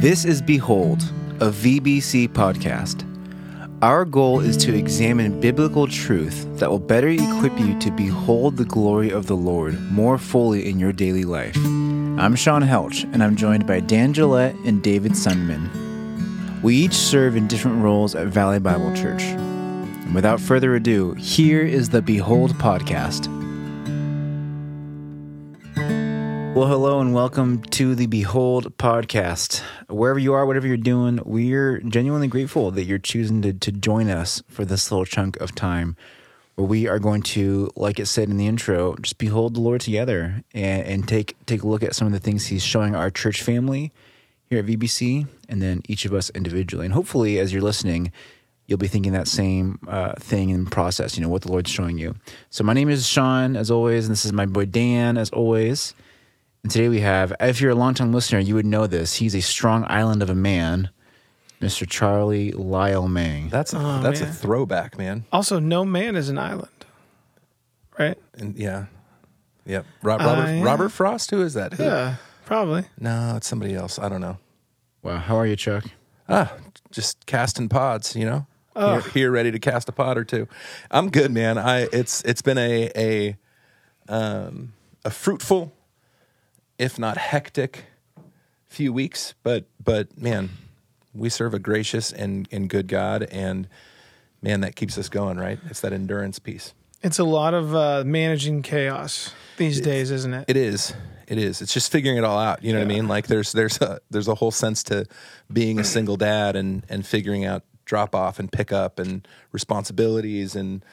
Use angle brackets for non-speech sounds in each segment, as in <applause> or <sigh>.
This is Behold, a VBC podcast. Our goal is to examine biblical truth that will better equip you to behold the glory of the Lord more fully in your daily life. I'm Sean Helch, and I'm joined by Dan Gillette and David Sundman. We each serve in different roles at Valley Bible Church. And without further ado, here is the Behold podcast. Well, hello and welcome to the Behold podcast. Wherever you are, whatever you're doing, we're genuinely grateful that you're choosing to, to join us for this little chunk of time where we are going to, like it said in the intro, just behold the Lord together and, and take take a look at some of the things He's showing our church family here at VBC, and then each of us individually. And hopefully, as you're listening, you'll be thinking that same uh, thing in process. You know what the Lord's showing you. So my name is Sean, as always, and this is my boy Dan, as always. And today we have, if you're a longtime listener, you would know this. He's a strong island of a man, Mr. Charlie Lyle Mang. That's a, Oh, that's a man. throwback, man. Also, no man is an island, right? And yeah, yep. Ro- Robert Uh, yeah. Robert Frost. Who is that? Who? Yeah, probably. No, it's somebody else. I don't know. Wow, how are you, Chuck? Ah, just casting pods. You know, Oh. here, here, ready to cast a pod or two. I'm good, man. I it's it's been a a um a fruitful, if not hectic, few weeks. But but man, we serve a gracious and and good God, and man, that keeps us going. Right? It's that endurance piece. It's a lot of uh, managing chaos these days, isn't it? It is. It is. It's just figuring it all out. You know what I mean? Like there's there's a there's a whole sense to being a single dad and and figuring out drop off and pick up and responsibilities and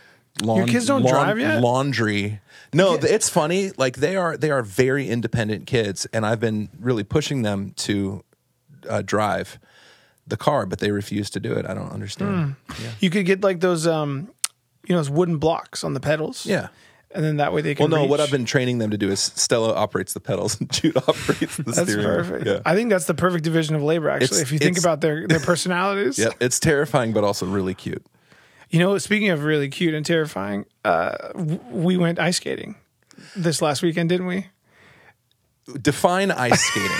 laun- kids don't drive yet? laundry. No, th- it's funny. Like they are they are very independent kids, and I've been really pushing them to uh, drive the car, but they refuse to do it. I don't understand. Hmm. You could get like those, um, you know, those wooden blocks on the pedals. Yeah. and then that way they can. Well, no. What. I've been training them to do is Stella operates the pedals and <laughs> Jude operates the That's steering. wheel. perfect. Yeah. I think that's the perfect division of labor. Actually, It's- if you think it's- about their their <laughs> personalities. Yeah, it's terrifying, but also really cute. You know, speaking of really cute and terrifying, uh, we went ice skating this last weekend, didn't we? Define ice skating. <laughs>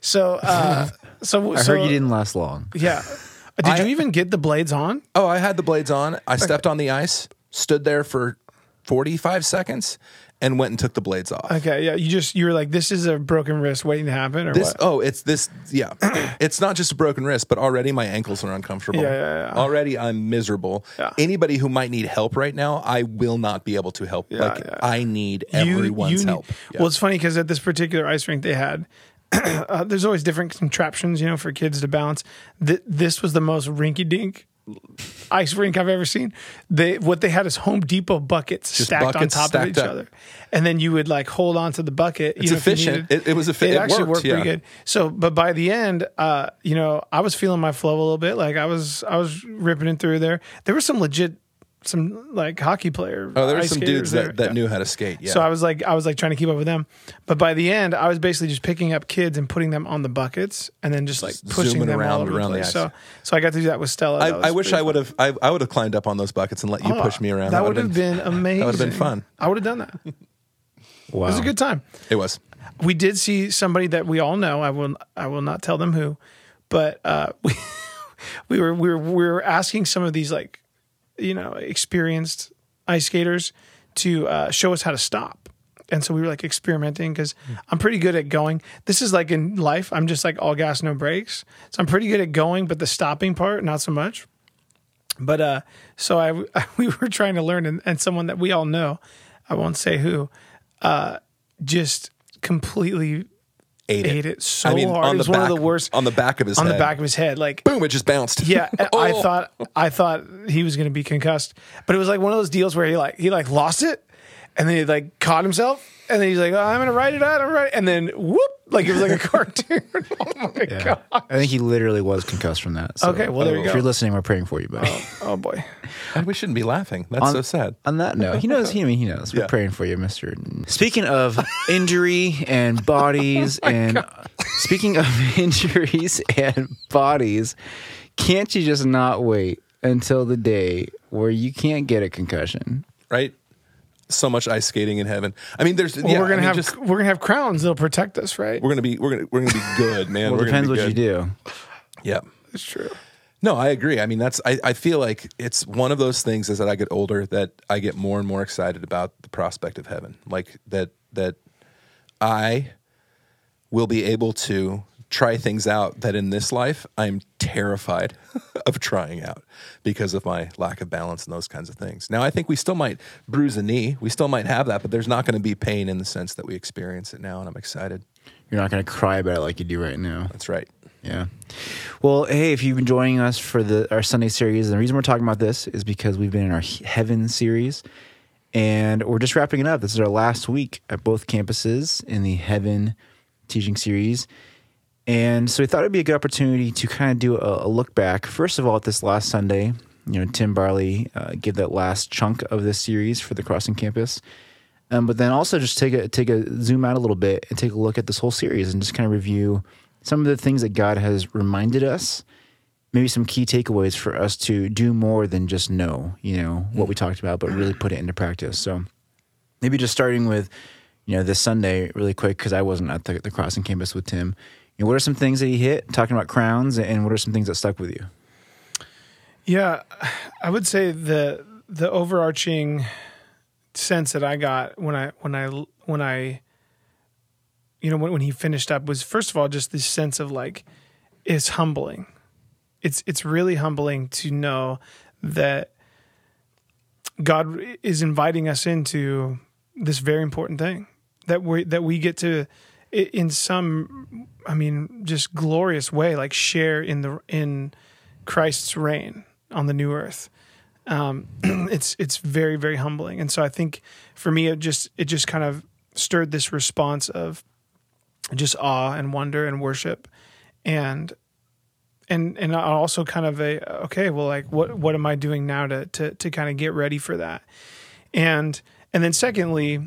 So, uh, <laughs> so I so, heard you didn't last long. Yeah. Uh, Did I- you even get the blades on? oh, I had the blades on. I stepped on the ice, stood there for 45 seconds, and went and took the blades off. Okay, yeah. You just you were like, this is a broken wrist waiting to happen, or This what? oh, it's this yeah. <clears throat> it's not just a broken wrist, but already my ankles are uncomfortable. Yeah, yeah, yeah. Already I'm miserable. Yeah. Anybody who might need help right now, I will not be able to help. like yeah. I need everyone's you need- help. Yeah. Well, it's funny because at this particular ice rink they had, <clears throat> uh, there's always different contraptions, you know, for kids to balance. Th- this was the most rinky-dink ice rink I've ever seen. They what they had is Home Depot buckets Just stacked buckets on top stacked of each up. other, and then you would like hold on to the bucket. It's you know, if you efficient. It- it was effi- it actually worked, worked yeah. pretty good. So, but by the end, uh, you know, I was feeling my flow a little bit. Like I was, I was ripping it through there. There were some legit, some like hockey player. oh, there were some dudes there. that, that Yeah. knew how to skate. Yeah. So I was like, I was like trying to keep up with them, but by the end, I was basically just picking up kids and putting them on the buckets, and then just like Just pushing zooming them around all over around the the place. ice. So, so I got to do that with Stella. I, I wish I would have I, I would have climbed up on those buckets and let you fun. push me around. That, would would've have been, <laughs> amazing. That would have been fun. I would have done that. Wow, it was a good time. It was. We did see somebody that we all know. I will, I will not tell them who, but uh, <laughs> we, we were, we were, we were asking some of these like, you know, experienced ice skaters to uh, show us how to stop. And so we were like experimenting because I'm pretty good at going. This is like in life, I'm just like all gas, no brakes. So I'm pretty good at going, but the stopping part, not so much. But uh, so I <laughs> we were trying to learn, and, and someone that we all know, I won't say who, uh, just completely Ate it. ate it so I mean, hard. on it was the one back, of the worst on the back of his on head. the back of his head. Like Boom! It just bounced. yeah, <laughs> oh. I Oh. thought I thought he was going to be concussed, but it was like one of those deals where he like he like lost it, and then he like caught himself, and then he's like, oh, "I'm going to write it out, I'm gonna write," it," and then whoop, like it was like a <laughs> cartoon. <laughs> oh my Yeah. god! I think he literally was concussed from that. So Okay, well there you if go. you're listening, we're praying for you, buddy. Oh, oh boy, <laughs> And we shouldn't be laughing. That's On- so sad. On that note, he knows. He, I mean, he knows. We're Yeah. praying for you, Mister. Speaking of injury and oh bodies, and speaking of injuries and bodies, can't you just not wait until the day where you can't get a concussion? Right? So much ice skating in heaven. I mean, there's Well, yeah, we're gonna I mean, have just we're gonna have crowns that'll protect us, right? we're gonna be we're gonna we're gonna be good, man. Well, we're it depends what be you do. Yeah. It's true. No, I agree. I mean, that's I, I feel like it's one of those things as that I get older that I get more and more excited about the prospect of heaven. Like that that I will be able to try things out that in this life I'm terrified <laughs> of trying out because of my lack of balance and those kinds of things. Now I think we still might bruise a knee. We still might have that, but there's not going to be pain in the sense that we experience it now and I'm excited. You're not going to cry about it like you do right now. That's right. Yeah. Well, hey, if you've been joining us for the our Sunday series, and the reason we're talking about this is because we've been in our Heaven series, and we're just wrapping it up. This is our last week at both campuses in the Heaven teaching series. And so we thought it'd be a good opportunity to kind of do a, a look back. First of all, at this last Sunday, you know, Tim Barley uh, gave that last chunk of this series for the Crossing Campus. Um, but then also just take a take a zoom out a little bit and take a look at this whole series and just kind of review some of the things that God has reminded us, maybe some key takeaways for us to do more than just know, you know, what we talked about, but really put it into practice. So maybe just starting with, you know, this Sunday really quick because I wasn't at the, the crossing campus with Tim. What are some things that he hit talking about crowns, and what are some things that stuck with you? Yeah, I would say the the overarching sense that I got when I when I when I you know when, when he finished up was first of all just this sense of like it's humbling. It's it's really humbling to know that God is inviting us into this very important thing that we that we get to in some I mean just glorious way like share in the in Christ's reign on the new earth. Um, <clears throat> it's it's very very humbling, and so I think for me it just it just kind of stirred this response of just awe and wonder and worship, and and and also kind of a okay well like what what am I doing now to to to kind of get ready for that, and and then secondly,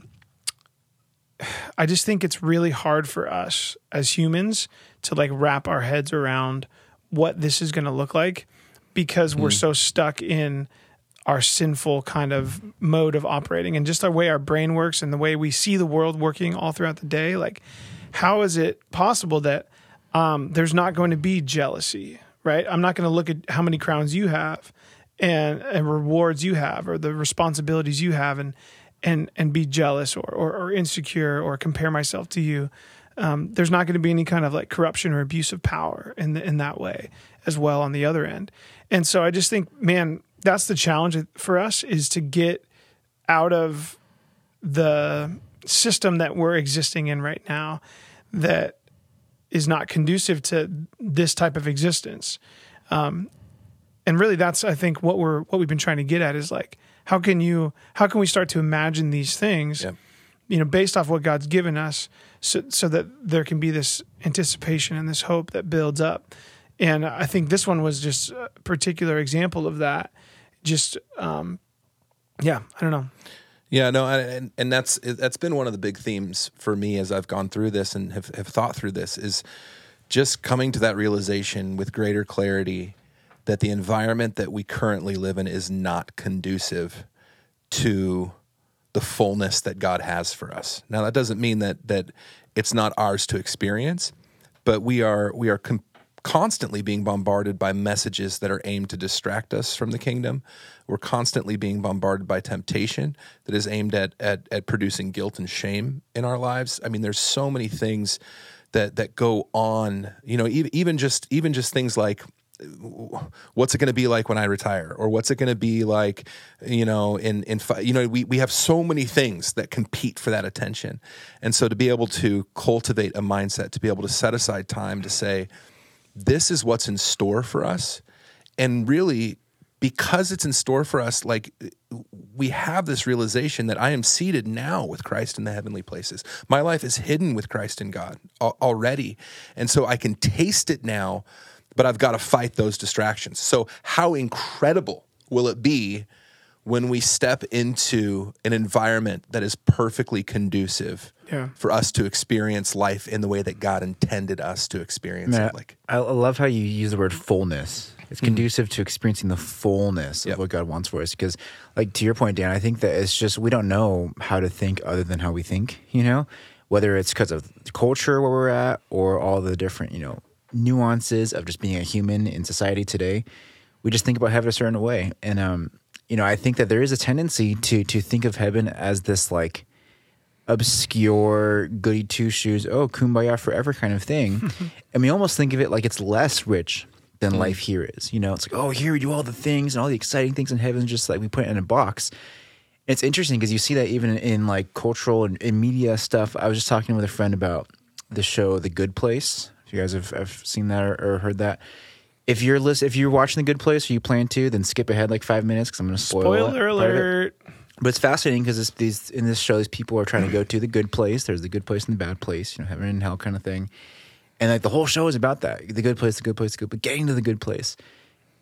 I just think it's really hard for us as humans to like wrap our heads around what this is going to look like because we're so stuck in our sinful kind of mode of operating and just the way our brain works and the way we see the world working all throughout the day. Like how is it possible that um, there's not going to be jealousy right? I'm not going to look at how many crowns you have and, and rewards you have or the responsibilities you have and and and be jealous or or, or insecure or compare myself to you um, there's not going to be any kind of like corruption or abuse of power in the, in that way as well on the other end. And so I just think, man, that's the challenge for us is to get out of the system that we're existing in right now that is not conducive to this type of existence. Um, and really that's I think what we're what we've been trying to get at is like how can you how can we start to imagine these things Yeah. you know based off what God's given us so so that there can be this anticipation and this hope that builds up? And I think this one was just a particular example of that. Just um yeah I don't know. Yeah, no, and and that's that's been one of the big themes for me as I've gone through this and have, have thought through this is just coming to that realization with greater clarity that the environment that we currently live in is not conducive to the fullness that God has for us. Now that doesn't mean that that it's not ours to experience, but we are we are com- constantly being bombarded by messages that are aimed to distract us from the kingdom. We're constantly being bombarded by temptation that is aimed at at, at producing guilt and shame in our lives. I mean, there's so many things that that go on. You know, even, even just even just things like what's it going to be like when I retire, or what's it going to be like, you know, in in you know, we we have so many things that compete for that attention, and so to be able to cultivate a mindset, to be able to set aside time to say, this is what's in store for us, and really because it's in store for us, like we have this realization that I am seated now with Christ in the heavenly places. My life is hidden with Christ in God already. And so I can taste it now, but I've got to fight those distractions. So, how incredible will it be when we step into an environment that is perfectly conducive Yeah. for us to experience life in the way that God intended us to experience Man, it? Like, I I love how you use the word fullness. It's mm-hmm. conducive to experiencing the fullness of Yep. what God wants for us. Because, like to your point, Dan, I think that it's just we don't know how to think other than how we think. You know, whether it's because of culture where we're at or all the different you know nuances of just being a human in society today. We just think about heaven a certain way, and um, you know, I think that there is a tendency to to think of heaven as this like obscure goody two shoes, oh kumbaya forever kind of thing. <laughs> and we almost think of it like it's less rich than life here is. You know, it's like, oh, here we do all the things and all the exciting things in heaven, just like we put it in a box. It's interesting because you see that even in, in like cultural and, and media stuff. I was just talking with a friend about the show The Good Place. If you guys have, have seen that or, or heard that. If you're list, if you're watching The Good Place or you plan to, then skip ahead like five minutes because I'm going to spoil it. Spoiler part of it. alert. But it's fascinating because these in this show, these people are trying to go to the good place. There's the good place and the bad place, you know, heaven and hell kind of thing. And like the whole show is about that: the good place, the good place, the good, but getting to the good place.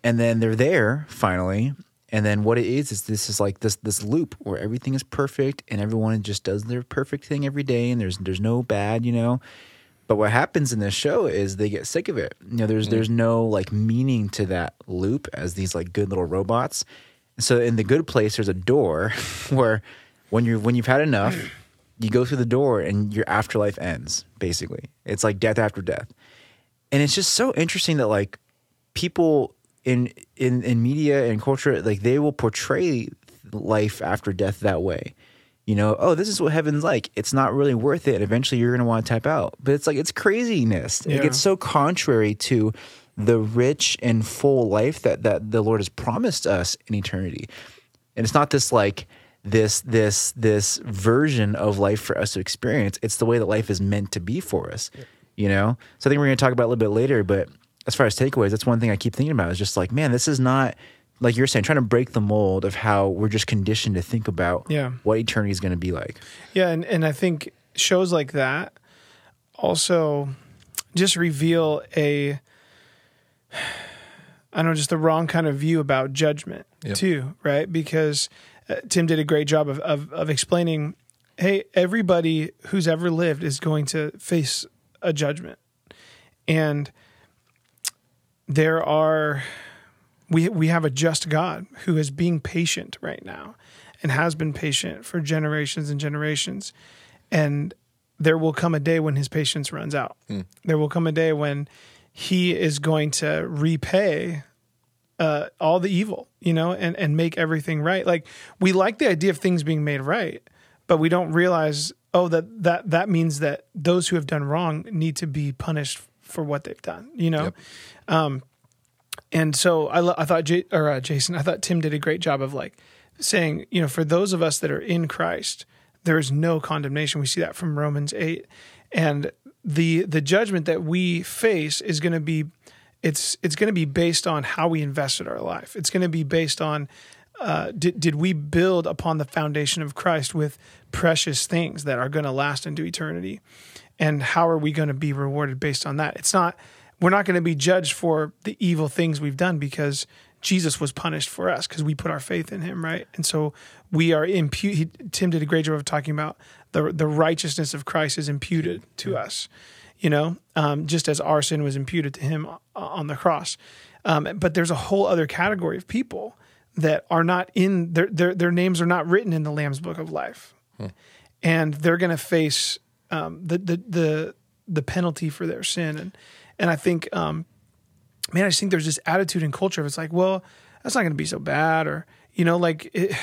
And then they're there finally. And then what it is is this is like this this loop where everything is perfect and everyone just does their perfect thing every day, and there's there's no bad, you know. But what happens in this show is they get sick of it. You know, there's mm. there's no like meaning to that loop as these like good little robots. So in the good place, there's a door <laughs> where when you when you've had enough, you go through the door and your afterlife ends. Basically, it's like death after death, and it's just so interesting that like people in in in media and culture like they will portray life after death that way. You know, oh, this is what heaven's like. It's not really worth it. Eventually, you're going to want to tap out. But it's like it's craziness. Like Yeah. it's so contrary to the rich and full life that that the Lord has promised us in eternity. And it's not this like this this this version of life for us to experience. It's the way that life is meant to be for us. You know? So I think we're gonna talk about it a little bit later, but as far as takeaways, that's one thing I keep thinking about is just like, man, this is not like you're saying, trying to break the mold of how we're just conditioned to think about Yeah. what eternity is going to be like. Yeah, and, and I think shows like that also just reveal a I don't know, just the wrong kind of view about judgment Yep. too, right? Because uh, Tim did a great job of, of of explaining, hey, everybody who's ever lived is going to face a judgment, and there are we we have a just God who is being patient right now and has been patient for generations and generations and there will come a day when his patience runs out. There will come a day when he is going to repay uh, all the evil, you know, and and make everything right. Like we like the idea of things being made right, but we don't realize oh that that that means that those who have done wrong need to be punished for what they've done, you know. Yep. And so I, I thought, J- or uh, Jason, I thought Tim did a great job of like saying, you know, for those of us that are in Christ, there is no condemnation. We see that from Romans eight, and the the judgment that we face is going to be, it's it's going to be based on how we invested our life. It's going to be based on. Uh, did, did we build upon the foundation of Christ with precious things that are going to last into eternity? And how are we going to be rewarded based on that? It's not, we're not going to be judged for the evil things we've done because Jesus was punished for us because we put our faith in him, right? And so we are imputed. Tim did a great job of talking about the, the righteousness of Christ is imputed to us, you know, um, just as our sin was imputed to him on the cross. Um, but there's a whole other category of people that are not in their, their, their names are not written in the Lamb's book of life. And they're going to face um, the, the, the, the penalty for their sin. And, and I think, um, man, I just think there's this attitude and culture of it's like, well, that's not going to be so bad, or you know, like it,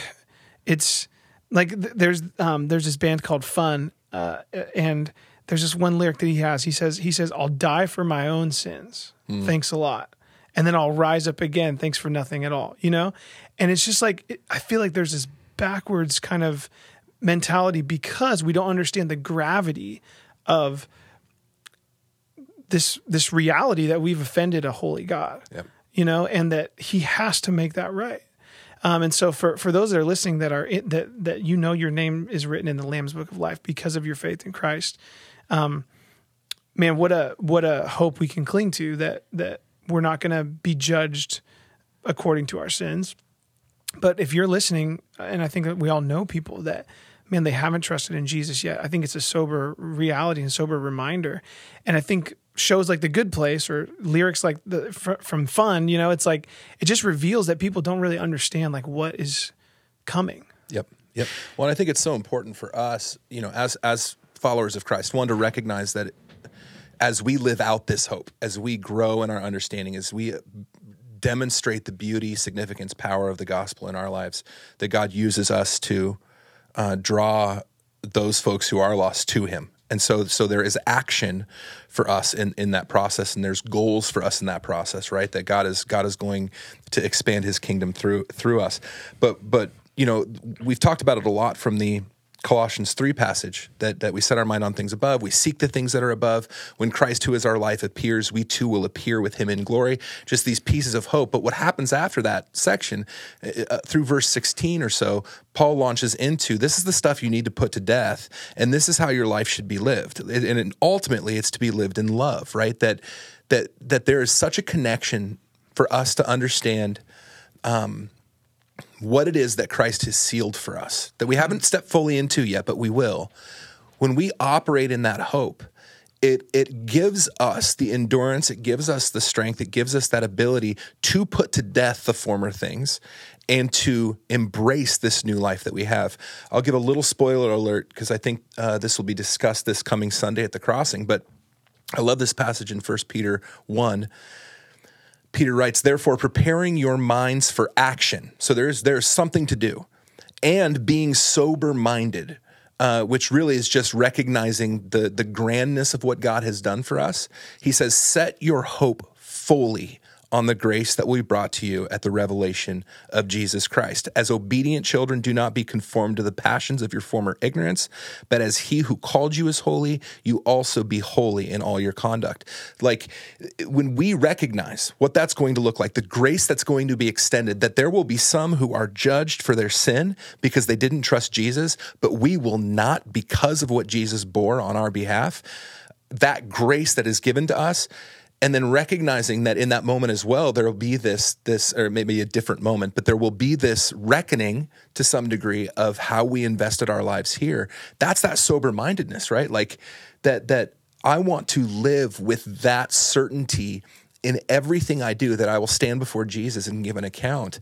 it's like th- there's um, there's this band called Fun, uh, and there's this one lyric that he has. He says he says I'll die for my own sins. Thanks a lot. And then I'll rise up again. Thanks for nothing at all. You know, and it's just like it, I feel like there's this backwards kind of mentality because we don't understand the gravity of this this reality that we've offended a holy God, Yep. you know, and that He has to make that right. Um, and so for for those that are listening that are in, that that you know your name is written in the Lamb's Book of Life because of your faith in Christ, um, man, what a what a hope we can cling to that that we're not going to be judged according to our sins. But if you're listening, and I think that we all know people that, man, they haven't trusted in Jesus yet. I think it's a sober reality and sober reminder. And I think shows like The Good Place or lyrics like the fr- from Fun, you know, it's like it just reveals that people don't really understand like what is coming. Yep. Yep. Well, I think it's so important for us, you know, as as followers of Christ, one to recognize that as we live out this hope, as we grow in our understanding, as we demonstrate the beauty, significance, power of the gospel in our lives, that God uses us to uh, draw those folks who are lost to Him. And so, so there is action for us in, in that process, and there's goals for us in that process, right? That God is God is going to expand His kingdom through through us. But but you know, we've talked about it a lot from the Colossians 3 passage that, that we set our mind on things above. We seek the things that are above. When Christ, who is our life, appears, we too will appear with him in glory. Just these pieces of hope. But what happens after that section, uh, uh through verse 16 or so, Paul launches into this is the stuff you need to put to death, and this is how your life should be lived. And ultimately, it's to be lived in love, right? That, that, that there is such a connection for us to understand. Um, what it is that Christ has sealed for us that we haven't stepped fully into yet, but we will. When we operate in that hope, it it gives us the endurance, it gives us the strength, it gives us that ability to put to death the former things and to embrace this new life that we have. I'll give a little spoiler alert because I think uh, this will be discussed this coming Sunday at the crossing, but I love this passage in 1 Peter 1 Peter writes, therefore, preparing your minds for action. So there's there's something to do, and being sober minded, uh, which really is just recognizing the the grandness of what God has done for us. He says, set your hope fully on the grace that we brought to you at the revelation of Jesus Christ. As obedient children, do not be conformed to the passions of your former ignorance, but as he who called you is holy, you also be holy in all your conduct. Like when we recognize what that's going to look like, the grace that's going to be extended, that there will be some who are judged for their sin because they didn't trust Jesus, but we will not because of what Jesus bore on our behalf. That grace that is given to us and then recognizing that in that moment as well there will be this this or maybe a different moment but there will be this reckoning to some degree of how we invested our lives here. That's that sober mindedness right? Like that that i want to live with that certainty in everything i do that i will stand before jesus and give an account.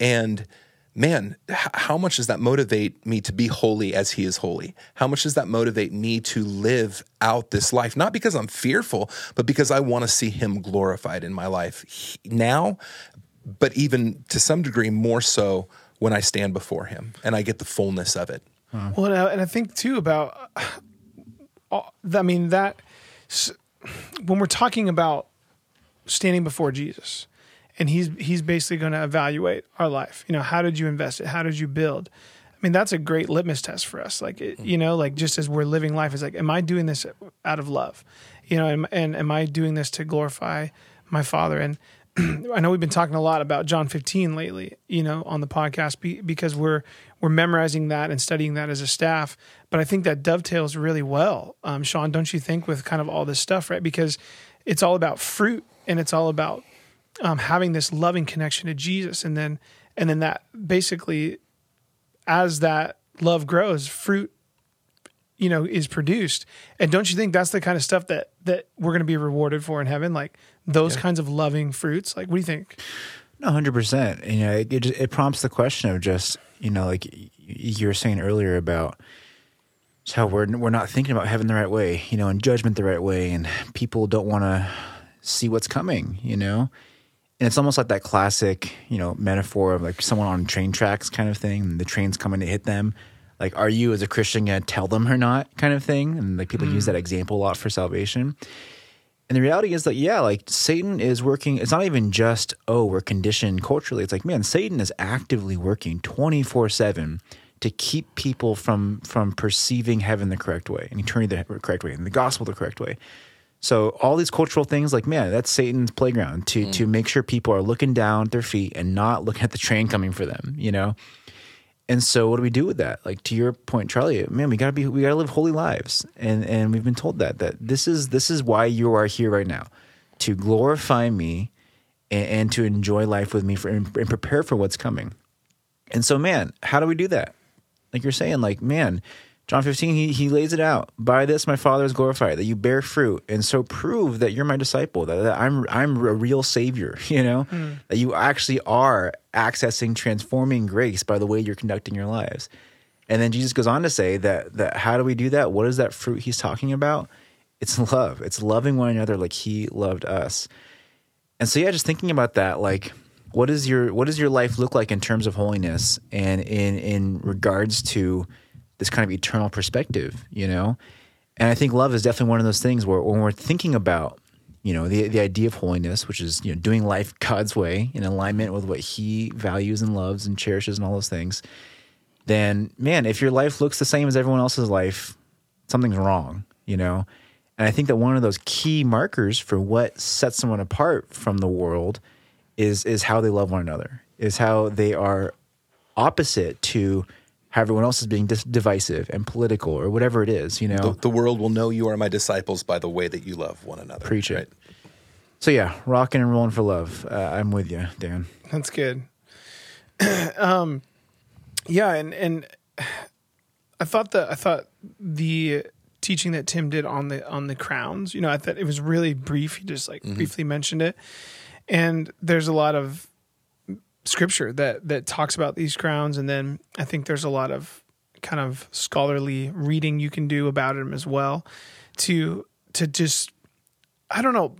And man, how much does that motivate me to be holy as he is holy? How much does that motivate me to live out this life? Not because I'm fearful, but because I want to see him glorified in my life now, but even to some degree more so when I stand before him and I get the fullness of it. Well, and I, and I think too about, uh, I mean, that when we're talking about standing before Jesus, and he's he's basically going to evaluate our life. You know, how did you invest it? How did you build? I mean, that's a great litmus test for us. Like, it, you know, like just as we're living life, is like, am I doing this out of love? You know, and, and am I doing this to glorify my Father? And <clears throat> I know we've been talking a lot about John 15 lately, you know, on the podcast be, because we're we're memorizing that and studying that as a staff. But I think that dovetails really well, um, Sean. Don't you think with kind of all this stuff, right? Because it's all about fruit and it's all about um, having this loving connection to Jesus, and then and then that basically, as that love grows, fruit, you know, is produced. And don't you think that's the kind of stuff that that we're going to be rewarded for in heaven, like those yeah. kinds of loving fruits? Like, what do you think? No, hundred percent. You know, it, it it prompts the question of just you know, like you were saying earlier about how we're we're not thinking about heaven the right way, you know, and judgment the right way, and people don't want to see what's coming, you know and it's almost like that classic, you know, metaphor of like someone on train tracks kind of thing, and the train's coming to hit them. Like, are you as a Christian gonna tell them or not, kind of thing? And like people mm. use that example a lot for salvation. And the reality is that yeah, like Satan is working. It's not even just oh we're conditioned culturally. It's like man, Satan is actively working twenty four seven to keep people from from perceiving heaven the correct way and eternity the correct way and the gospel the correct way. So all these cultural things, like man, that's Satan's playground to mm. to make sure people are looking down at their feet and not looking at the train coming for them, you know. And so, what do we do with that? Like to your point, Charlie, man, we gotta be, we gotta live holy lives, and and we've been told that that this is this is why you are here right now, to glorify me, and, and to enjoy life with me for and, and prepare for what's coming. And so, man, how do we do that? Like you're saying, like man, John 15, he, he lays it out. By this my Father is glorified, that you bear fruit, and so prove that you're my disciple, that, that I'm I'm a real savior, <laughs> you know? Hmm. That you actually are accessing transforming grace by the way you're conducting your lives. And then Jesus goes on to say that that how do we do that? What is that fruit he's talking about? It's love. It's loving one another like he loved us. And so yeah, just thinking about that, like what is your what does your life look like in terms of holiness and in in regards to this kind of eternal perspective, you know? And I think love is definitely one of those things where when we're thinking about, you know, the the idea of holiness, which is, you know, doing life <laughs> God's way in alignment with what he values and loves and cherishes and all those things, then man, if your life looks the same as everyone else's life, something's wrong, you know? And I think that one of those key markers for what sets someone apart from the world is is how they love one another, is how they are opposite to how everyone else is being dis- divisive and political or whatever it is, you know. The, the world will know you are my disciples by the way that you love one another. Preach it. So yeah, rocking and rolling for love. Uh, I'm with you, Dan. That's good. <clears throat> um, yeah, and and I thought that I thought the teaching that Tim did on the on the crowns, you know, I thought it was really brief. He just like briefly mentioned it, and there's a lot of scripture that that talks about these crowns, and then I think there's a lot of kind of scholarly reading you can do about them as well, to to just I don't know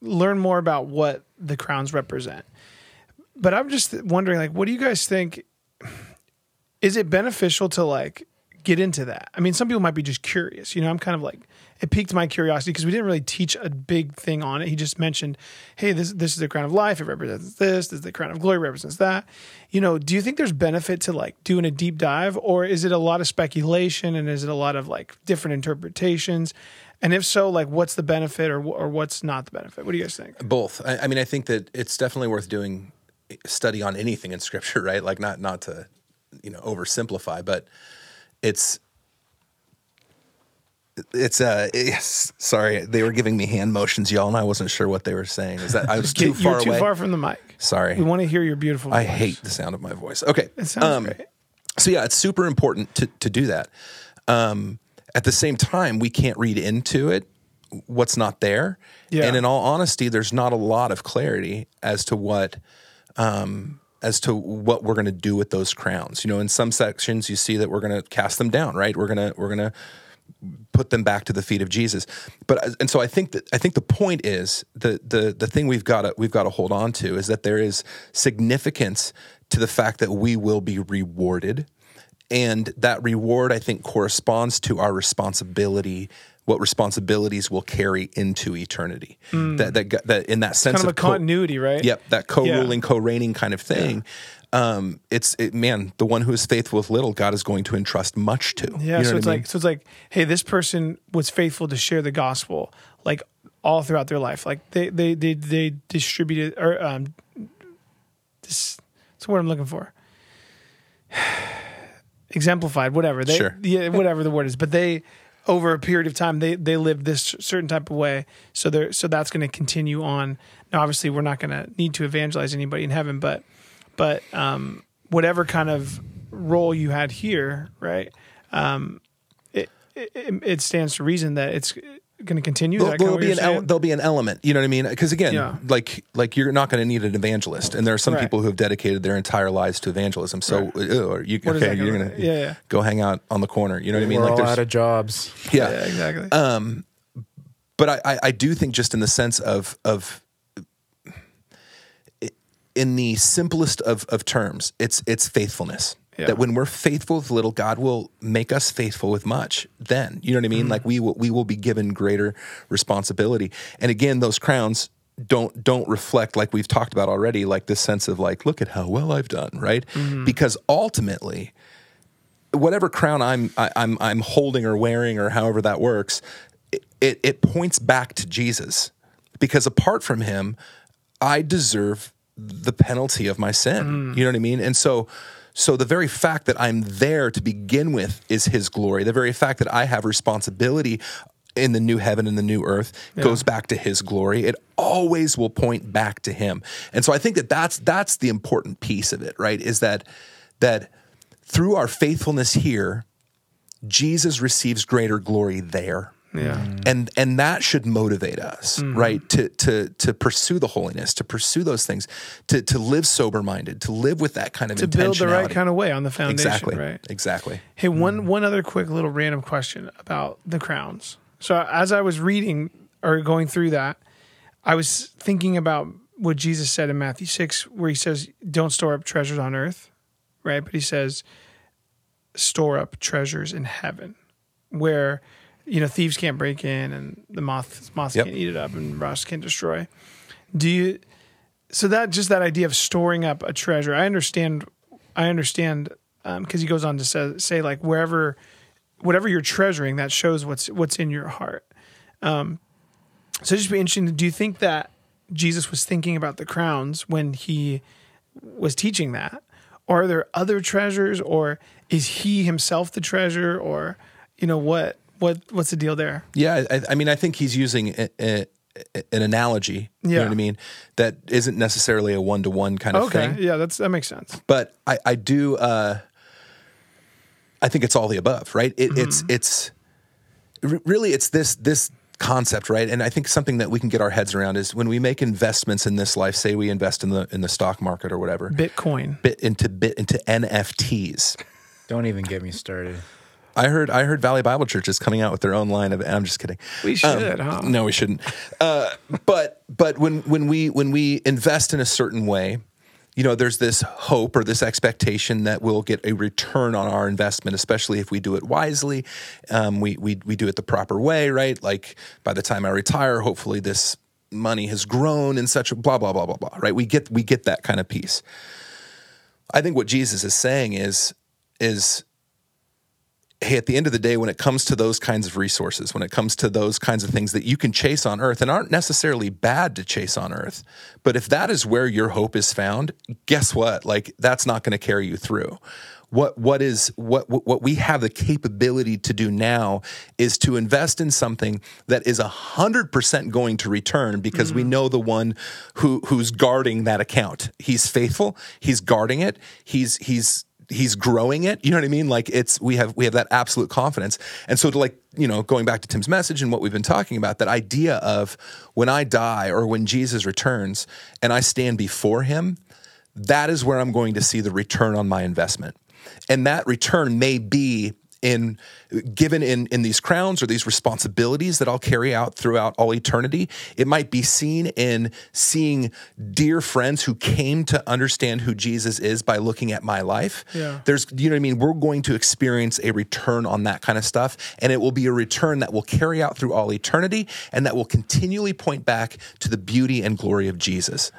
learn more about what the crowns represent. But I'm just wondering, like, what do you guys think? Is it beneficial to like get into that? I mean, some people might be just curious. You know, I'm kind of like it piqued my curiosity because we didn't really teach a big thing on it. He just mentioned, "Hey, this this is the crown of life. It represents this. This is the crown of glory. Represents that." You know, do you think there's benefit to like doing a deep dive, or is it a lot of speculation and is it a lot of like different interpretations? And if so, like, what's the benefit or or what's not the benefit? What do you guys think? Both. I, I mean, I think that it's definitely worth doing eh, study on anything in scripture, <laughs> right? Like not not to you know oversimplify, but it's it's uh <laughs> yes, sorry they were giving me hand motions y'all and i wasn't sure what they were saying is that i was <laughs> too far You're too away far from the mic. sorry We want to hear your beautiful. i voice. hate the sound of my voice okay It sounds great. so yeah it's super important to to do that um at the same time we can't read into it what's not there Yeah. and in all honesty there's not a lot of clarity as to what um as to what we're going to do with those crowns you know in some sections you see that we're going to cast them down right we're going to we're going to put them back to the feet of Jesus. But uh, and so I think that I think the point is the the the thing we've got to we've got to hold on to is that there is significance to the fact that we will be rewarded, and that reward I think corresponds to our responsibility. What responsibilities will carry into eternity? Hmm. That that that in that sense. Kind of a co- continuity, right? Yep, that co-ruling, co-reigning kind of thing. Um, it's it, man, the one who is faithful with little, God is going to entrust much to. Yeah, You know so it's I mean? like so it's like, hey, this person was faithful to share the gospel like all throughout their life. Like they they they they distributed or um this that's what I'm looking for. <sighs> Exemplified, whatever. They Sure. yeah, whatever the word is. But they over a period of time they they lived this certain type of way. So they're so that's gonna continue on. Now obviously we're not gonna need to evangelize anybody in heaven, but but um whatever kind of role you had here, right? Um, it, it it stands to reason that it's going to continue. There'll, that there'll be an ele- saying? there'll be an element. You know what I mean? Because again, Yeah. like like you're not going to need an evangelist, and there are some Right. people who have dedicated their entire lives to evangelism. So, Right. uh, or you, What is okay, that you're gonna- yeah, yeah. go hang out on the corner. You know what I mean? We're like all there's out of jobs. yeah. yeah, exactly. but I, I, I do think just in the sense of of in the simplest of, of terms, it's it's faithfulness. Yeah. That when we're faithful with little, God will make us faithful with much. Then you know what I mean. Mm-hmm. Like we will we will be given greater responsibility. And again, those crowns don't don't reflect like we've talked about already, like this sense of like, look at how well I've done, right? Mm-hmm. Because ultimately, whatever crown I'm I, I'm I'm holding or wearing or however that works, it, it it points back to Jesus, because apart from Him, I deserve the penalty of my sin. Mm. You know what I mean? And so. So the very fact that I'm there to begin with is his glory. The very fact that I have responsibility in the new heaven and the new earth goes back to his glory. It always will point back to him. And so I think that that's that's the important piece of it, right? Is that that through our faithfulness here, Jesus receives greater glory there. Yeah. And and that should motivate us, Mm-hmm. right? To to to pursue the holiness, to pursue those things, to to live sober minded, to live with that kind of To build the right kind of way on the foundation, exactly right? exactly. Hey, one one other quick little random question about the crowns. So as I was reading or going through that, I was thinking about what Jesus said in Matthew six, where he says, "Don't store up treasures on earth," right? But he says, "Store up treasures in heaven," where you know thieves can't break in and the moth moths Yep. can't eat it up and rust can't destroy. Do you? So that just that idea of storing up a treasure, I understand. I understand because he goes on to say, say like wherever, whatever you're treasuring, that shows what's what's in your heart. Um, so it'd just be interesting. Do you think that Jesus was thinking about the crowns when he was teaching that, or are there other treasures, or is he himself the treasure, or you know what what what's the deal there? Yeah, I, I mean, I think he's using a, a, an analogy. You know Yeah. what I mean? That isn't necessarily a one to one kind of Okay, thing. yeah, that's that makes sense. But I, I do. Uh, I think it's all the above, right? It, It's it's really it's this this concept, right? And I think something that we can get our heads around is when we make investments in this life. Say we invest in the in the stock market or whatever, Bitcoin. bit into bit into NFTs. Don't even get me started. I heard I heard Valley Bible Church is coming out with their own line of. I'm just kidding. We should, huh? No, we shouldn't. Uh, but but when when we when we invest in a certain way, you know, there's this hope or this expectation that we'll get a return on our investment, especially if we do it wisely. Um, we we we do it the proper way, right? Like by the time I retire, hopefully this money has grown in such a blah blah blah blah blah. Right? We get we get that kind of piece. I think what Jesus is saying is is hey, at the end of the day, when it comes to those kinds of resources, when it comes to those kinds of things that you can chase on earth and aren't necessarily bad to chase on earth, but if that is where your hope is found, guess what? Like that's not going to carry you through. What what is what what we have the capability to do now is to invest in something that is a hundred percent going to return because we mm-hmm. know the one who who's guarding that account. He's faithful. He's guarding it. He's he's he's growing it you know what i mean? Like it's we have we have that absolute confidence. And so to like you know going back to tim's message and what we've been talking about that idea of when i die or when jesus returns and i stand before him that is where i'm going to see the return on my investment. And that return may be in given in in these crowns or these responsibilities that I'll carry out throughout all eternity. It might be seen in seeing dear friends who came to understand who Jesus is by looking at my life. Yeah. There's you know what I mean, we're going to experience a return on that kind of stuff and it will be a return that will carry out through all eternity and that will continually point back to the beauty and glory of Jesus.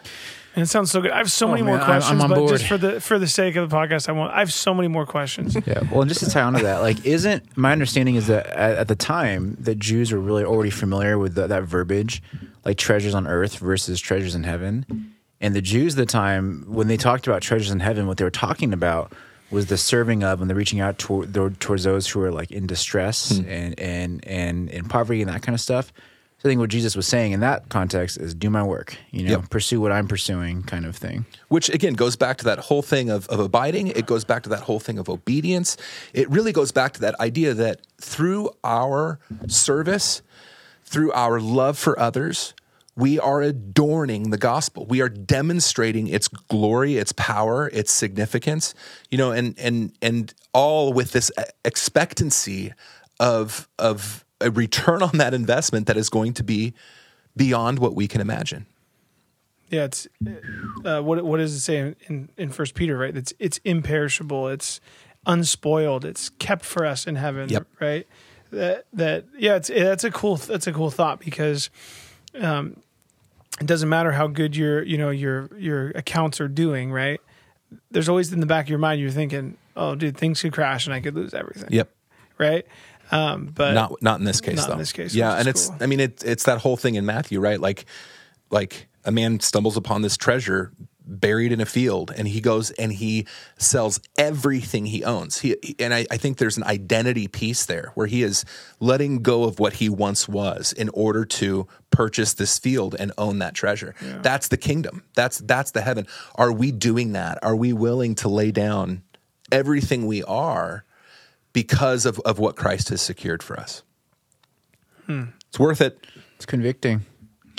And it sounds so good. I have so oh, many man, more I'm- I'm questions, on but board. just for the for the sake of the podcast, I want I have so many more questions. Yeah. Well, and just to tie onto that, like, isn't my understanding is that at, at the time that Jews were really already familiar with the, that verbiage, like treasures on earth versus treasures in heaven. And the Jews at the time, when they talked about treasures in heaven, what they were talking about was the serving of and the reaching out toward, towards those who are like in distress hmm. and, and, and in poverty and that kind of stuff. So I think what Jesus was saying in that context is do my work, you know, Yep. pursue what I'm pursuing kind of thing. which again goes back to that whole thing of, of abiding it goes back to that whole thing of obedience it really goes back to that idea that through our service through our love for others we are adorning the gospel we are demonstrating its glory its power its significance you know and and and all with this expectancy of of a return on that investment that is going to be beyond what we can imagine Yeah, it's uh, what what does it say in, in in First Peter? Right, it's it's imperishable, it's unspoiled, it's kept for us in heaven. Yep. Right. That that yeah, it's that's a cool that's a cool thought because um, it doesn't matter how good your you know your your accounts are doing. Right. There's always in the back of your mind you're thinking, oh, dude, things could crash and I could lose everything. yep Right. Um, but not not in this case Not in this case, yeah and it's cool. i mean it's it's that whole thing in matthew right? Like like a man stumbles upon this treasure buried in a field and he goes and he sells everything he owns. He and I, I think there's an identity piece there where he is letting go of what he once was in order to purchase this field and own that treasure. That's the kingdom. That's that's the heaven. Are we doing that? Are we willing to lay down everything we are because of, of what Christ has secured for us. Hmm. It's worth it. It's convicting.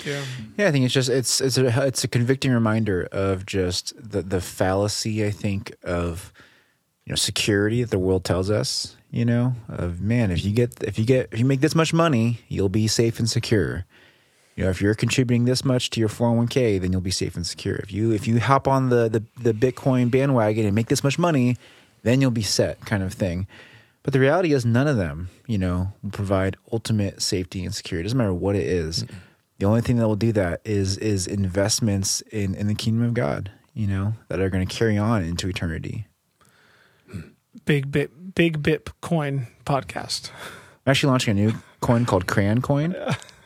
Yeah. Yeah, I think it's just it's it's a it's a convicting reminder of just the the fallacy I think of you know security that the world tells us. You know, of man, if you get if you get if you make this much money, you'll be safe and secure. You know, if you're contributing this much to your 401k, then you'll be safe and secure. If you if you hop on the the, the Bitcoin bandwagon and make this much money, then you'll be set, kind of thing. But the reality is, none of them, you know, will provide ultimate safety and security. It doesn't matter what it is. The only thing that will do that is is investments in in the kingdom of God, you know, that are going to carry on into eternity. Big bit big bit coin podcast. I'm actually launching a new coin called Crayon Coin.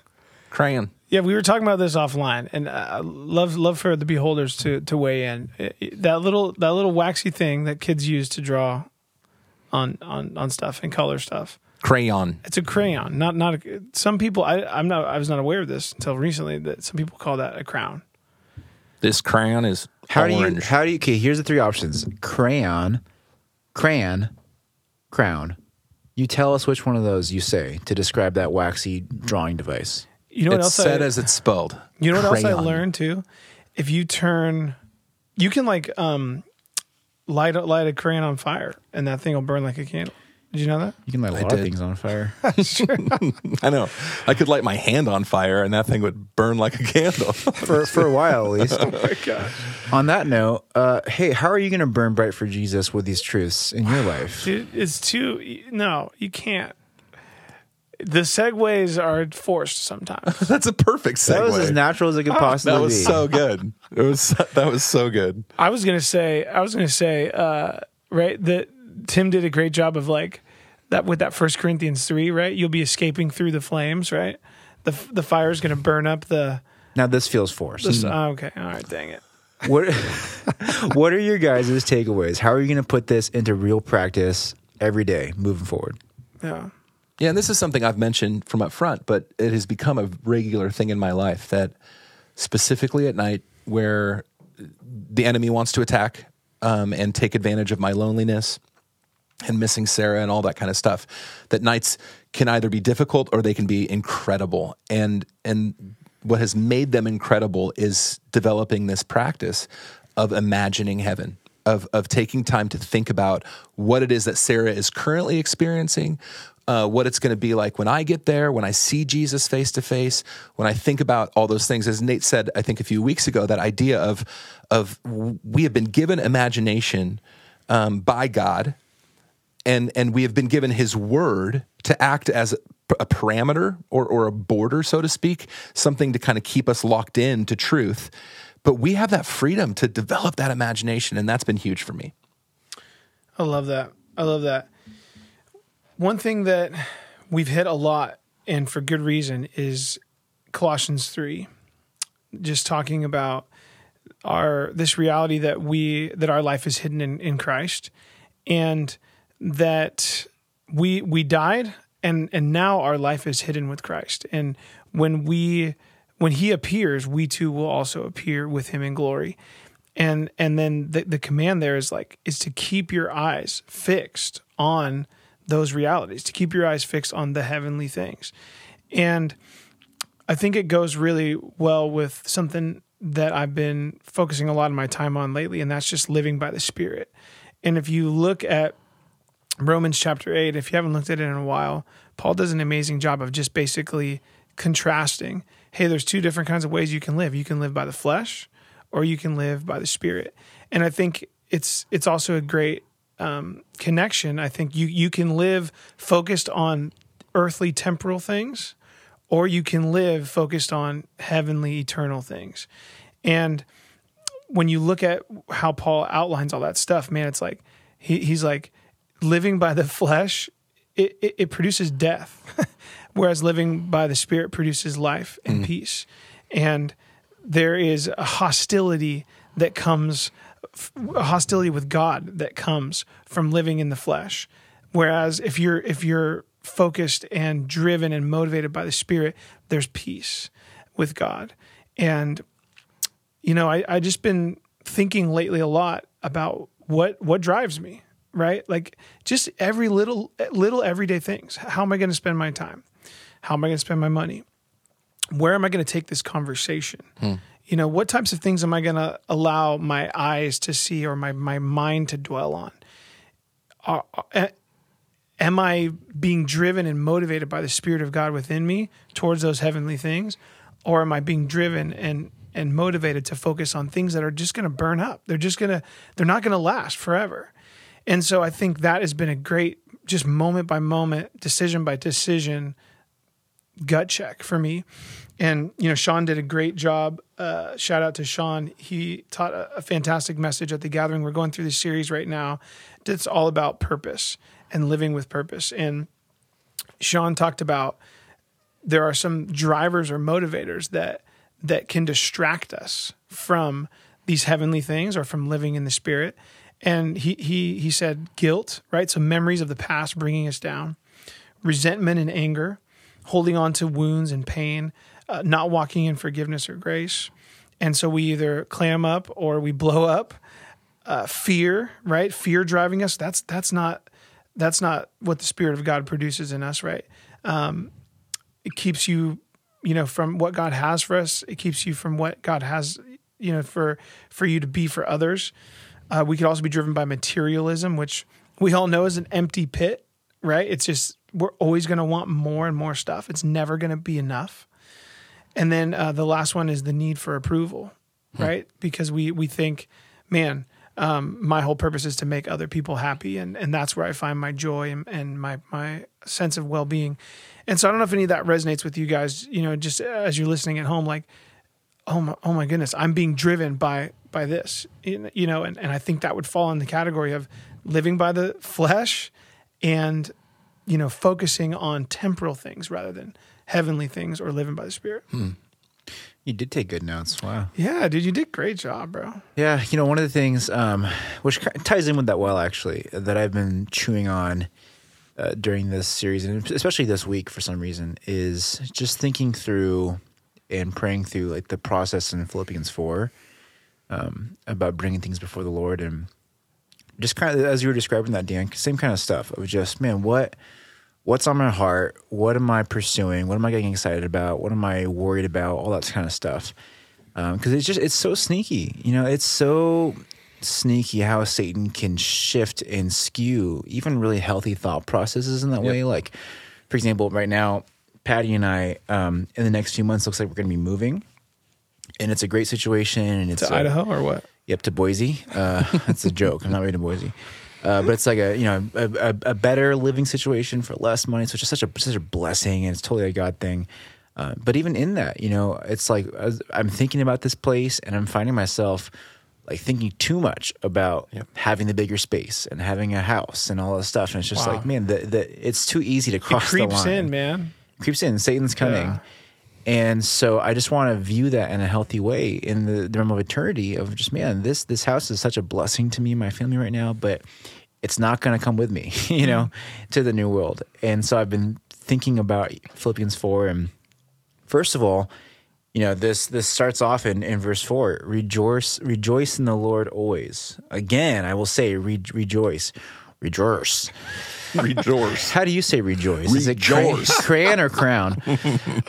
<laughs> Crayon. Yeah, we were talking about this offline, and uh, love love for the beholders to to weigh in. It- it- that little that little waxy thing that kids use to draw on on on stuff and color stuff. Crayon. It's a crayon, not not a, some people. I I'm not I was not aware of this until recently that some people call that a crown. This crayon is How do you how do you okay, here's the three options. Crayon, crayon, crown. You tell us which one of those you say to describe that waxy drawing device. You know what it's else? said I, as it's spelled. you know what else I learned too? If you turn, you can like um light a, light a crayon on fire, and that thing will burn like a candle. Did you know that? You can light a I lot of things on fire. <laughs> <laughs> <laughs> I know. I could light my hand on fire and that thing would burn like a candle. for for a while at least. Oh my gosh, On that note, uh, hey, how are you going to burn bright for Jesus with these truths in your life? dude, it's too. No, you can't. The segues are forced sometimes. <laughs> That's a perfect segue. That was as natural as it could possibly be. That was be. so good. It was that was so good. I was gonna say, I was gonna say, uh, right, that Tim did a great job of like that with that First Corinthians three, right? You'll be escaping through the flames, right? The the fire is gonna burn up the. now this feels forced. the oh, okay, all right, dang it. what <laughs> What are your guys' takeaways? How are you going to put this into real practice every day moving forward? Yeah, Yeah, and this is something I've mentioned from up front, but it has become a regular thing in my life that specifically at night where the enemy wants to attack um, and take advantage of my loneliness and missing Sarah and all that kind of stuff. That nights can either be difficult or they can be incredible. And and what has made them incredible is developing this practice of imagining heaven. Of, of taking time to think about what it is that Sarah is currently experiencing, uh, what it's going to be like when I get there, when I see Jesus face to face, when I think about all those things. As Nate said, I think a few weeks ago, that idea of of we have been given imagination um, by God, and and we have been given His Word to act as a, parameter or or a border, so to speak, something to kind of keep us locked in to truth. But we have that freedom to develop that imagination, and that's been huge for me. I love that. I love that. One thing that we've hit a lot, and for good reason, is Colossians three. Just talking about our this reality that we that our life is hidden in, in Christ, and that we we died, and and now our life is hidden with Christ. And when we when He appears, we too will also appear with Him in glory and and then the, the command there is like is to keep your eyes fixed on those realities to keep your eyes fixed on the heavenly things. And i think it goes really well with something that i've been focusing a lot of my time on lately and that's just living by the spirit. And if you look at romans chapter 8 if you haven't looked at it in a while paul does an amazing job of just basically contrasting hey there's two different kinds of ways you can live. You can live by the flesh or you can live by the spirit. And i think it's it's also a great um, connection i think you you can live focused on earthly temporal things or you can live focused on heavenly eternal things. And when you look at how paul outlines all that stuff man it's like he, he's like living by the flesh it, it, it produces death <laughs> whereas living by the spirit produces life and peace. And there is a hostility that comes hostility with God that comes from living in the flesh whereas if you're if you're focused and driven and motivated by the spirit there's peace with God and you know I I just been thinking lately a lot about what what drives me right? Like just every little little everyday things. How am I going to spend my time? How am I going to spend my money? Where am I going to take this conversation? Hmm. You know, what types of things am I going to allow my eyes to see or my my mind to dwell on? Are, am I being driven and motivated by the Spirit of God within me towards those heavenly things, or am I being driven and and motivated to focus on things that are just going to burn up? They're just gonna they're not going to last forever. And so I think that has been a great, just moment by moment, decision by decision gut check for me. And, you know, Sean did a great job. Uh, shout out to Sean. He taught a, a fantastic message at the gathering. We're going through this series right now. It's all about purpose and living with purpose. And Sean talked about there are some drivers or motivators that that can distract us from these heavenly things or from living in the spirit. And he he he said guilt, right? So memories of the past bringing us down, resentment and anger, holding on to wounds and pain, uh, not walking in forgiveness or grace. And so we either clam up or we blow up. Uh, fear, right? Fear driving us. That's that's not that's not what the Spirit of God produces in us, right? Um, it keeps you, you know, from what God has for us. It keeps you from what God has, you know, for for you to be for others. Uh, we could also be driven by materialism, which we all know is an empty pit, right? It's just we're always going to want more and more stuff. It's never going to be enough. And then uh, the last one is the need for approval, right? Because we we think, man, um, my whole purpose is to make other people happy, and and that's where I find my joy and, and my my sense of well being. And so I don't know if any of that resonates with you guys. You know, just as you're listening at home, like, oh my, oh my goodness, I'm being driven by by this. You you know, and and I think that would fall in the category of living by the flesh, and you know, focusing on temporal things rather than heavenly things or living by the spirit. You did take good notes. Wow. Yeah, dude, you did great job, bro. Yeah, you know, one of the things um, which ties in with that well, actually, that I've been chewing on uh, during this series, and especially this week for some reason, is just thinking through and praying through like the process in Philippians four um, about bringing things before the Lord, and just kind of as you were describing that, Dan, same kind of stuff of just man, what what's on my heart? What am I pursuing? What am I getting excited about? What am I worried about? All that kind of stuff. Because it's just it's so sneaky. You know, it's so sneaky how Satan can shift and skew even really healthy thought processes in that way. Like, for example, right now, Patty and I, um, in the next few months, looks like we're going to be moving, and it's a great situation. And it's To a- Idaho or what? Yep, to Boise. Uh, <laughs> that's a joke. I'm not moving to Boise. Uh, but it's like a you know a, a, a better living situation for less money. So it's just such a such a blessing, and it's totally a God thing. Uh, but even in that, you know, it's like as I'm thinking about this place, and I'm finding myself like thinking too much about having the bigger space and having a house and all this stuff. And it's just Wow. like, man, the, the it's too easy to It cross the creeps line in, man. creeps in. Satan's coming. Yeah. And so I just want to view that in a healthy way in the, the realm of eternity of just, man, this this house is such a blessing to me and my family right now, but it's not going to come with me, <laughs> you know, mm-hmm. to the new world. And so I've been thinking about Philippians 4 and first of all, you know, this this starts off in, in verse 4, rejoice rejoice in the Lord always. Again, I will say re- rejoice. Rejoice. <laughs> Rejoice. How do you say rejoice? Is it cray- Rejoice. <laughs> crayon or crown?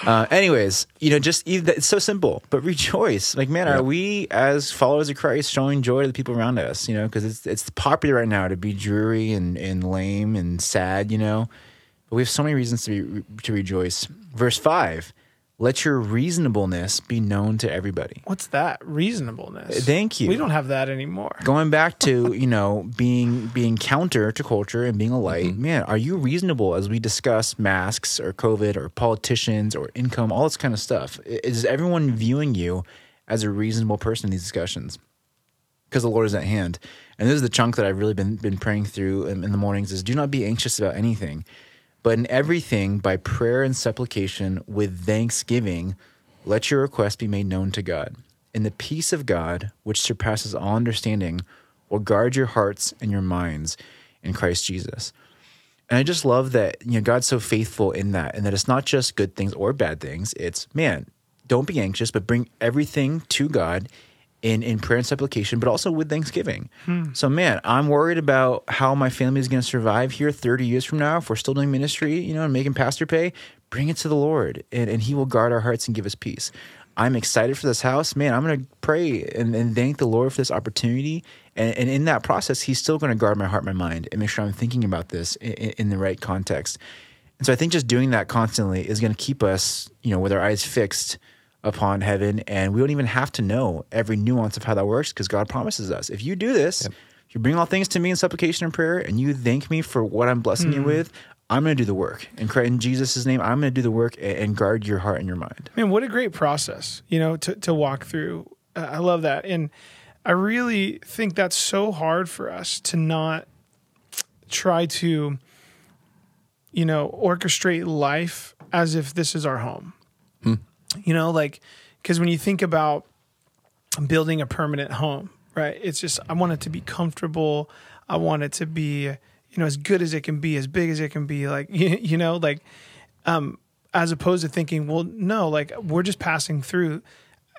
uh, anyways, you know, just it's so simple, but rejoice. Like, man, are we as followers of Christ showing joy to the people around us? You know, because it's it's popular right now to be dreary and, and lame and sad. You know, but we have so many reasons to be to rejoice. Verse five: Let your reasonableness be known to everybody. What's that? Reasonableness. Uh, thank you. We don't have that anymore. going back to <laughs> you know being being counter to culture and being a light mm-hmm. man are you reasonable as we discuss masks or covid or politicians or income all this kind of stuff is everyone viewing you as a reasonable person in these discussions because the lord is at hand and this is the chunk that i've really been been praying through in, in the mornings is do not be anxious about anything but in everything by prayer and supplication with thanksgiving let your request be made known to God. And the peace of God, which surpasses all understanding, will guard your hearts and your minds in Christ Jesus. And I just love that you know God's so faithful in that, and that it's not just good things or bad things. It's man, don't be anxious, but bring everything to God in, in prayer and supplication, but also with thanksgiving. Hmm. So, man, I'm worried about how my family is going to survive here 30 years from now if we're still doing ministry, you know, and making pastor pay. Bring it to the Lord, and, and He will guard our hearts and give us peace. I'm excited for this house. Man, I'm going to pray and, and thank the Lord for this opportunity. And, and in that process, He's still going to guard my heart, my mind, and make sure I'm thinking about this in, in the right context. And so I think just doing that constantly is going to keep us, you know, with our eyes fixed upon heaven. And we don't even have to know every nuance of how that works because God promises us if you do this, if you bring all things to me in supplication and prayer, and you thank me for what I'm blessing you with, I'm going to do the work. In, in Jesus' name, I'm going to do the work and, guard your heart and your mind. Man, what a great process, you know, to, to walk through. Uh, I love that. And I really think that's so hard for us to not try to, you know, orchestrate life as if this is our home. You know, like, because when you think about building a permanent home, right? It's just, I want it to be comfortable. I want it to be, you know, as good as it can be, as big as it can be. Like, you, <laughs> you know, like, um, as opposed to thinking, well, no, like we're just passing through.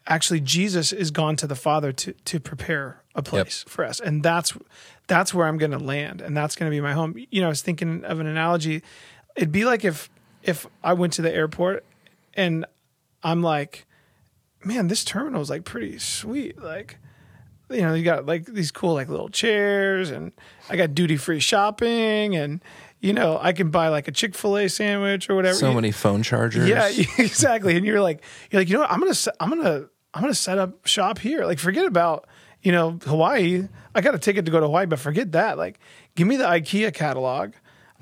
Actually, Jesus is gone to the Father to to prepare a place for us, and that's that's where I'm going to land, and that's going to be my home. You know, I was thinking of an analogy. It'd be like if if I went to the airport and I'm like, man, this terminal is like pretty sweet, like you know, you got like these cool like little chairs and I got duty free shopping and you know, I can buy like a Chick-fil-A sandwich or whatever. So many phone chargers. Yeah, <laughs> <laughs> exactly. And you're like you're like, you know what? I'm going to I'm to I'm to set up shop here. Like forget about, you know, Hawaii. I got a ticket to go to Hawaii, but forget that. Like give me the IKEA catalog.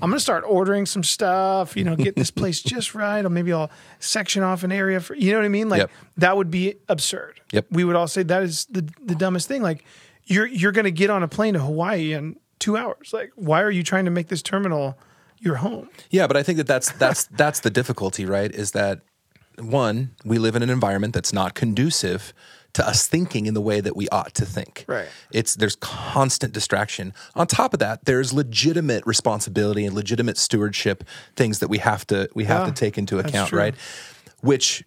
I'm gonna start ordering some stuff, you know, get this place <laughs> just right, or maybe I'll section off an area for you know what I mean? Like Yep. that would be absurd. Yep. We would all say that is the the dumbest thing. Like you're you're gonna get on a plane to Hawaii in two hours. Like, why are you trying to make this terminal your home? Yeah, but I think that that's that's <laughs> that's the difficulty, right? Is that one, we live in an environment that's not conducive to us thinking in the way that we ought to think. Right. It's there's constant distraction. On top of that, there's legitimate responsibility and legitimate stewardship things that we have to we have Yeah, to take into account, right? Which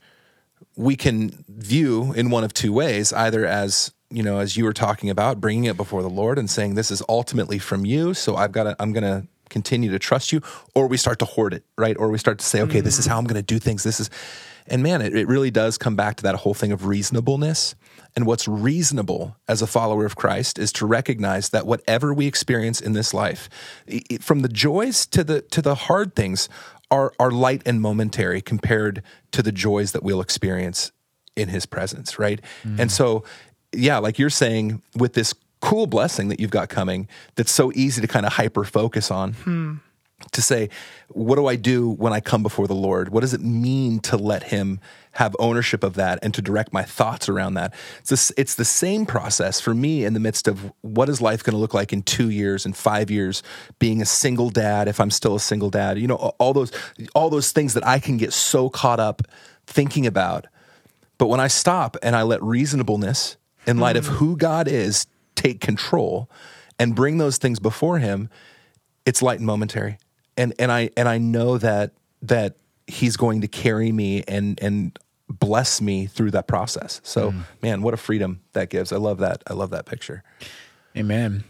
we can view in one of two ways either as you know as you were talking about bringing it before the lord and saying this is ultimately from you so i've got to i'm going to continue to trust you or we start to hoard it right or we start to say okay this is mm-hmm. how i'm going to do things this is and man it, it really does come back to that whole thing of reasonableness and what's reasonable as a follower of christ is to recognize that whatever we experience in this life i- i- from the joys to the to the hard things are are light and momentary compared to the joys that we'll experience in his presence, right? Mm. And so, yeah, like you're saying, with this cool blessing that you've got coming, that's so easy to kind of hyper focus on. Hmm. To say, what do I do when I come before the Lord? What does it mean to let Him have ownership of that and to direct my thoughts around that? It's, this, it's the same process for me in the midst of what is life going to look like in two years and five years, being a single dad, if I'm still a single dad, you know, all those, all those things that I can get so caught up thinking about. But when I stop and I let reasonableness, in light of hmm. who God is, take control and bring those things before Him, it's light and momentary. And and I and I know that that He's going to carry me and and bless me through that process. So mm. man, what a freedom that gives. I love that. I love that picture. Amen.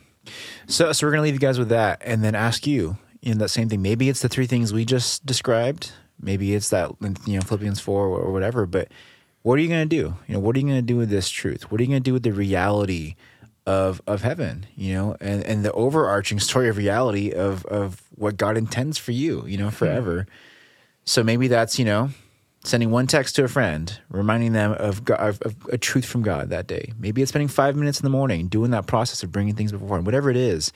So, so we're gonna leave you guys with that, and then ask you, know, that same thing. Maybe it's the three things we just described. Maybe it's that, you know, Philippians four or, or whatever. But what are you gonna do? You know, what are you gonna do with this truth? What are you gonna do with the reality of of heaven? You know, and and the overarching story of reality of of what God intends for you. You know, hmm. forever. So maybe that's you know sending one text to a friend, reminding them of, God, of, of a truth from God that day. Maybe it's spending five minutes in the morning doing that process of bringing things before Him. Whatever it is,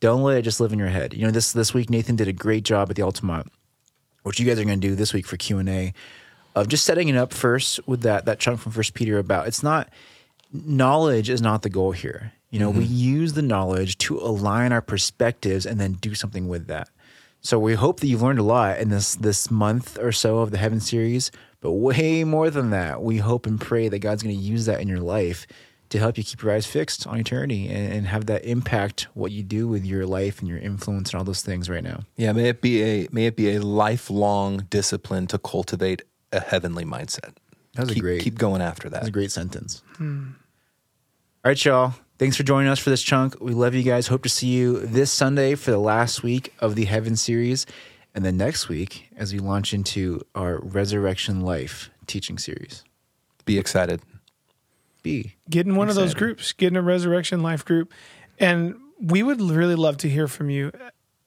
don't let it just live in your head. You know, this this week Nathan did a great job at the Altamont, which you guys are going to do this week for Q and A, of just setting it up first with that that chunk from First Peter about it's not knowledge is not the goal here. You know, we mm-hmm. use the knowledge to align our perspectives and then do something with that. So we hope that you've learned a lot in this this month or so of the Heaven series, but way more than that. We hope and pray that God's going to use that in your life to help you keep your eyes fixed on eternity and, and have that impact what you do with your life and your influence and all those things right now. Yeah, may it be a may it be a lifelong discipline to cultivate a heavenly mindset. That was a great- keep going after that. That's a great sentence. right, y'all. Thanks for joining us for this chunk. We love you guys. Hope to see you this Sunday for the last week of the Heaven series. And then next week as we launch into our Resurrection Life teaching series. Be excited. Be. Get in one of those groups. Get in a Resurrection Life group, and we would really love to hear from you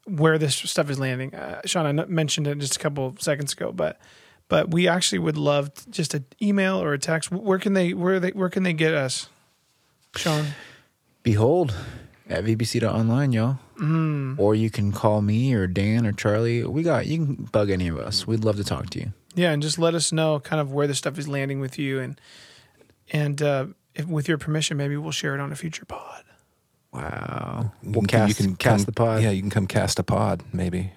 where this stuff is landing. Uh, Sean, I mentioned it just a couple of seconds ago, but but we actually would love just an email or a text. Where can they where they where can they get us, Sean? Behold at vbc.online, y'all. Mm. Or you can call me or Dan or Charlie. We got, you can bug any of us. We'd love to talk to you. Yeah, and just let us know kind of where the stuff is landing with you, and and uh, if, with your permission, maybe we'll share it on a future pod. Wow. You We'll can- cast, you can cast come- the pod. Yeah, you can come cast a pod, maybe.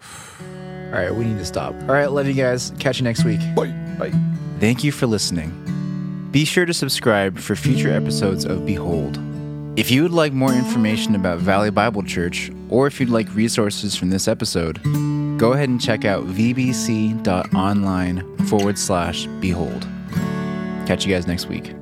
All right, we need to stop. All right, love you guys. Catch you next week. Bye. Bye. Thank you for listening. Be sure to subscribe for future episodes of Behold. If you would like more information about Valley Bible Church, or if you'd like resources from this episode, go ahead and check out vbc.online forward slash behold. Catch you guys next week.